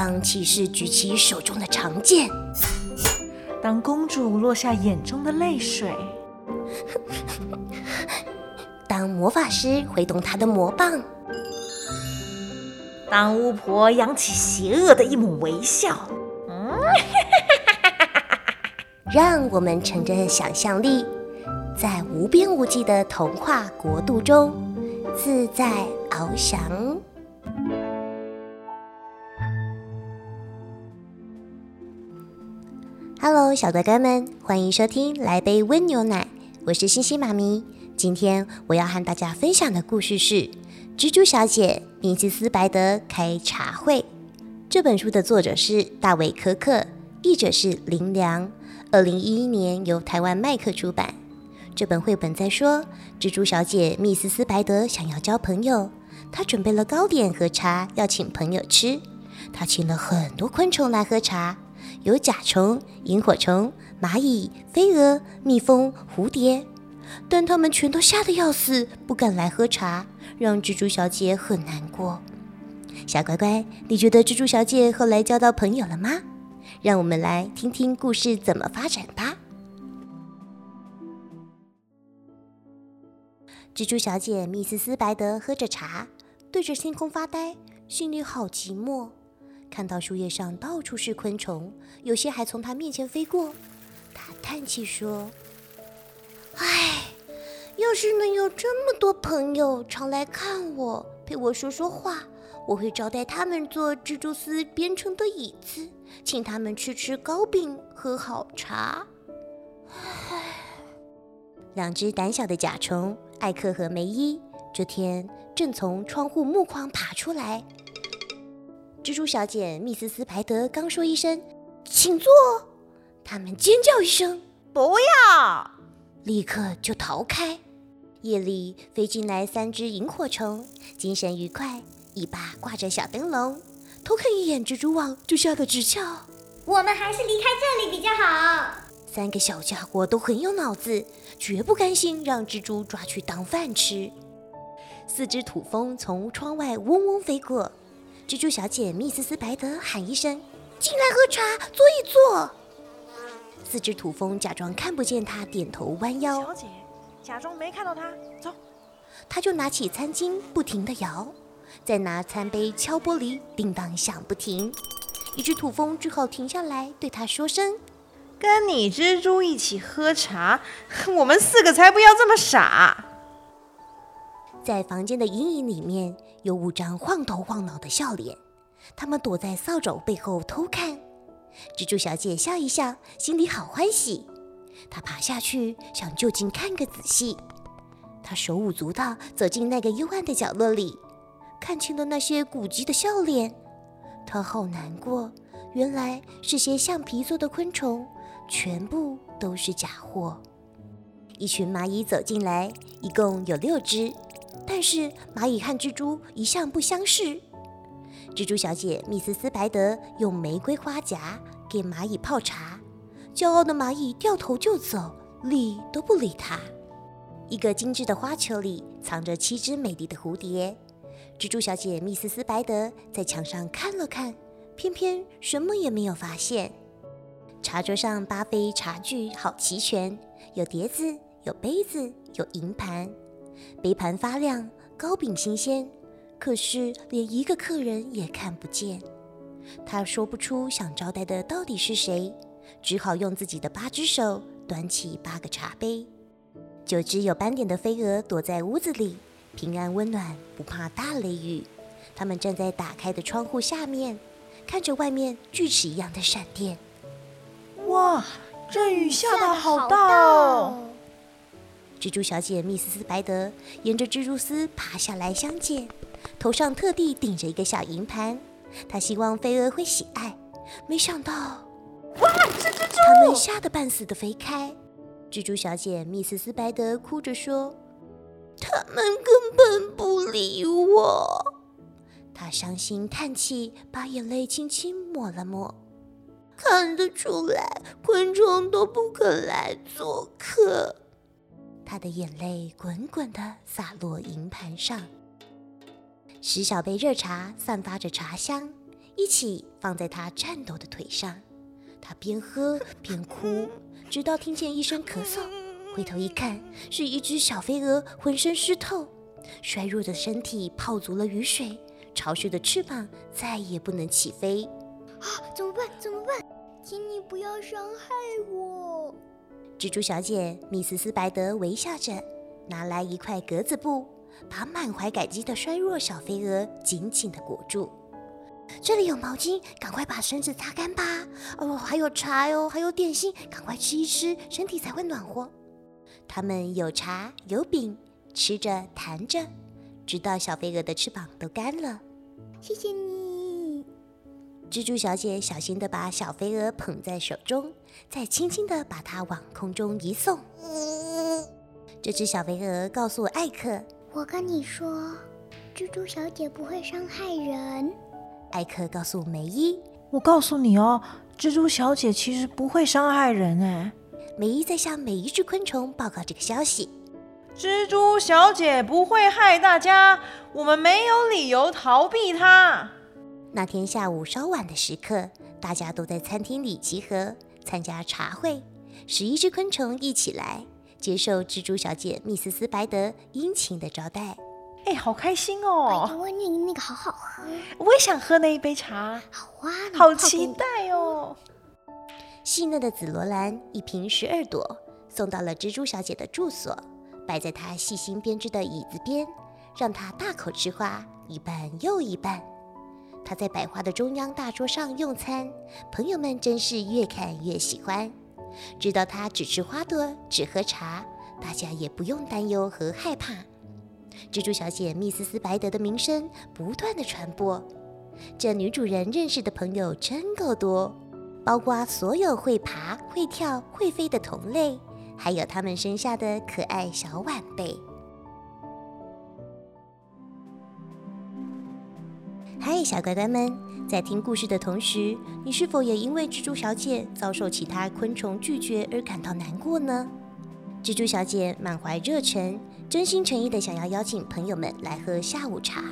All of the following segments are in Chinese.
当骑士举起手中的长剑，当公主落下眼中的泪水，当魔法师挥动他的魔棒，当巫婆扬起邪恶的一抹微笑。让我们乘着想象力，在无边无际的童话国度中自在翱翔。Hello，小乖乖们，欢迎收听《来杯温牛奶》，我是星星妈咪。今天我要和大家分享的故事是《蜘蛛小姐米斯斯白德开茶会》。这本书的作者是大卫·科克，译者是林良。二零一一年由台湾麦克出版。这本绘本在说，蜘蛛小姐密斯斯白德想要交朋友，她准备了糕点和茶要请朋友吃。她请了很多昆虫来喝茶，有甲虫、萤火虫、蚂蚁、飞蛾、蜜蜂、蝴蝶，但他们全都吓得要死，不敢来喝茶，让蜘蛛小姐很难过。小乖乖，你觉得蜘蛛小姐后来交到朋友了吗？让我们来听听故事怎么发展吧。蜘蛛小姐密斯斯白德喝着茶，对着天空发呆，心里好寂寞。看到树叶上到处是昆虫，有些还从她面前飞过。她叹气说：“唉，要是能有这么多朋友常来看我，陪我说说话。”我会招待他们做蜘蛛丝编成的椅子，请他们吃吃糕饼，喝好茶。唉，两只胆小的甲虫艾克和梅伊这天正从窗户木框爬出来。蜘蛛小姐密斯斯排德刚说一声“请坐”，他们尖叫一声“不要”，立刻就逃开。夜里飞进来三只萤火虫，精神愉快。尾巴挂着小灯笼，偷看一眼蜘蛛网就吓得直跳。我们还是离开这里比较好。三个小家伙都很有脑子，绝不甘心让蜘蛛抓去当饭吃。四只土蜂从窗外嗡嗡飞过，蜘蛛小姐密斯斯白德喊一声：“进来喝茶，坐一坐。”四只土蜂假装看不见她，点头弯腰。小姐，假装没看到她，走。她就拿起餐巾，不停地摇。再拿餐杯敲玻璃，叮当响不停。一只土蜂只好停下来，对她说声：“跟你蜘蛛一起喝茶，我们四个才不要这么傻。”在房间的阴影里面，有五张晃头晃脑的笑脸，他们躲在扫帚背后偷看。蜘蛛小姐笑一笑，心里好欢喜。她爬下去，想就近看个仔细。她手舞足蹈走进那个幽暗的角落里。看清了那些古籍的笑脸，她好难过。原来是些橡皮做的昆虫，全部都是假货。一群蚂蚁走进来，一共有六只，但是蚂蚁和蜘蛛一向不相识。蜘蛛小姐密斯斯白德用玫瑰花夹给蚂蚁泡茶，骄傲的蚂蚁掉头就走，理都不理它。一个精致的花球里藏着七只美丽的蝴蝶。蜘蛛小姐密斯斯白德在墙上看了看，偏偏什么也没有发现。茶桌上八杯茶具好齐全，有碟子，有杯子，有银盘。杯盘发亮，糕饼新鲜，可是连一个客人也看不见。他说不出想招待的到底是谁，只好用自己的八只手端起八个茶杯。九只有斑点的飞蛾躲在屋子里。平安温暖，不怕大雷雨。它们站在打开的窗户下面，看着外面锯齿一样的闪电。哇，这雨下的好大哦！蜘蛛小姐密斯斯白德沿着蜘蛛丝爬下来相见，头上特地顶着一个小银盘。她希望飞蛾会喜爱，没想到，哇，是蜘蛛！他们吓得半死的飞开。蜘蛛小姐密斯斯白德哭着说。他们根本不理我，她伤心叹气，把眼泪轻轻抹了抹。看得出来，昆虫都不肯来做客。他的眼泪滚滚的洒落银盘上，十小杯热茶散发着茶香，一起放在他颤抖的腿上。他边喝边哭，直到听见一声咳嗽，回头一看，是一只小飞蛾，浑身湿透，衰弱的身体泡足了雨水，潮湿的翅膀再也不能起飞。啊，怎么办？怎么办？请你不要伤害我。蜘蛛小姐密斯斯白德微笑着，拿来一块格子布，把满怀感激的衰弱小飞蛾紧紧地裹住。这里有毛巾，赶快把身子擦干吧。哦，还有茶哟，还有点心，赶快吃一吃，身体才会暖和。他们有茶有饼，吃着谈着，直到小飞蛾的翅膀都干了。谢谢你，蜘蛛小姐小心地把小飞蛾捧在手中，再轻轻地把它往空中一送。这只小飞蛾告诉艾克：“我跟你说，蜘蛛小姐不会伤害人。”艾克告诉梅伊：“我告诉你哦，蜘蛛小姐其实不会伤害人。”哎，梅伊在向每一只昆虫报告这个消息：“蜘蛛小姐不会害大家，我们没有理由逃避她。”那天下午稍晚的时刻，大家都在餐厅里集合参加茶会，十一只昆虫一起来接受蜘蛛小姐密斯斯白德殷勤的招待。哎，好开心哦！我那那个好好喝，我也想喝那一杯茶。好啊，好期待哦！细嫩的紫罗兰一瓶十二朵，送到了蜘蛛小姐的住所，摆在她细心编织的椅子边，让她大口吃花，一半又一半。她在百花的中央大桌上用餐，朋友们真是越看越喜欢。知道她只吃花朵，只喝茶，大家也不用担忧和害怕。蜘蛛小姐密斯斯白德的名声不断的传播，这女主人认识的朋友真够多，包括所有会爬、会跳、会飞的同类，还有他们生下的可爱小晚辈。嗨，小乖乖们，在听故事的同时，你是否也因为蜘蛛小姐遭受其他昆虫拒绝而感到难过呢？蜘蛛小姐满怀热忱。真心诚意的想要邀请朋友们来喝下午茶，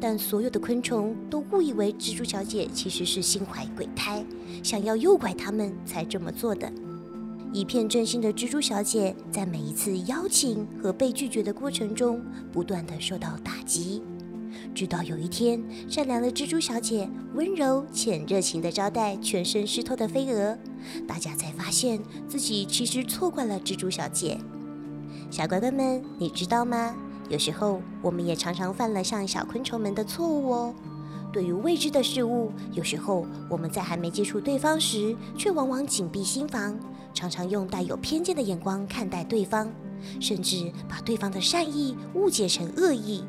但所有的昆虫都误以为蜘蛛小姐其实是心怀鬼胎，想要诱拐他们才这么做的。一片真心的蜘蛛小姐在每一次邀请和被拒绝的过程中，不断的受到打击。直到有一天，善良的蜘蛛小姐温柔且热情的招待全身湿透的飞蛾，大家才发现自己其实错怪了蜘蛛小姐。小乖乖们，你知道吗？有时候我们也常常犯了像小昆虫们的错误哦。对于未知的事物，有时候我们在还没接触对方时，却往往紧闭心房，常常用带有偏见的眼光看待对方，甚至把对方的善意误解成恶意，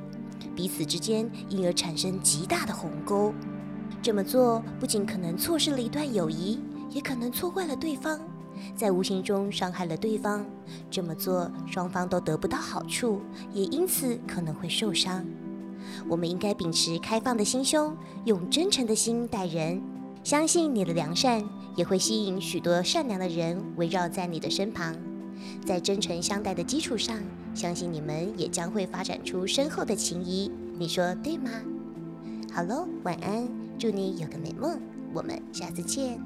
彼此之间因而产生极大的鸿沟。这么做不仅可能错失了一段友谊，也可能错怪了对方。在无形中伤害了对方，这么做双方都得不到好处，也因此可能会受伤。我们应该秉持开放的心胸，用真诚的心待人，相信你的良善也会吸引许多善良的人围绕在你的身旁。在真诚相待的基础上，相信你们也将会发展出深厚的情谊。你说对吗？好喽，晚安，祝你有个美梦，我们下次见。